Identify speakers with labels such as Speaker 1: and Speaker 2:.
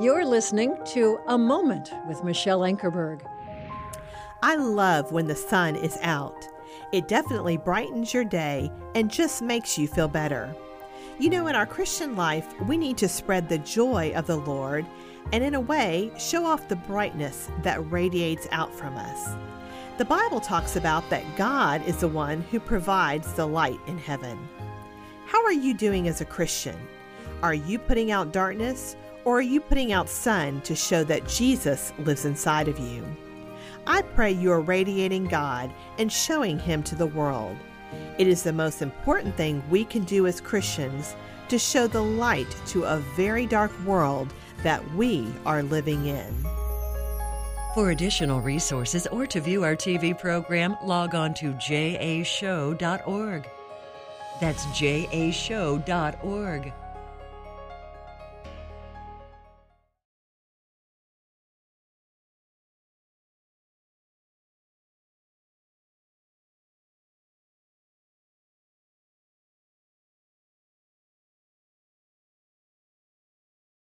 Speaker 1: You're listening to A Moment with Michelle Ankerberg.
Speaker 2: I love when the sun is out. It definitely brightens your day and just makes you feel better. You know, in our Christian life, we need to spread the joy of the Lord and, in a way, show off the brightness that radiates out from us. The Bible talks about that God is the one who provides the light in heaven. How are you doing as a Christian? Are you putting out darkness or are you putting out sun to show that Jesus lives inside of you? I pray you are radiating God and showing Him to the world. It is the most important thing we can do as Christians to show the light to a very dark world that we are living in.
Speaker 3: For additional resources or to view our TV program, log on to jashow.org. That's jashow.org.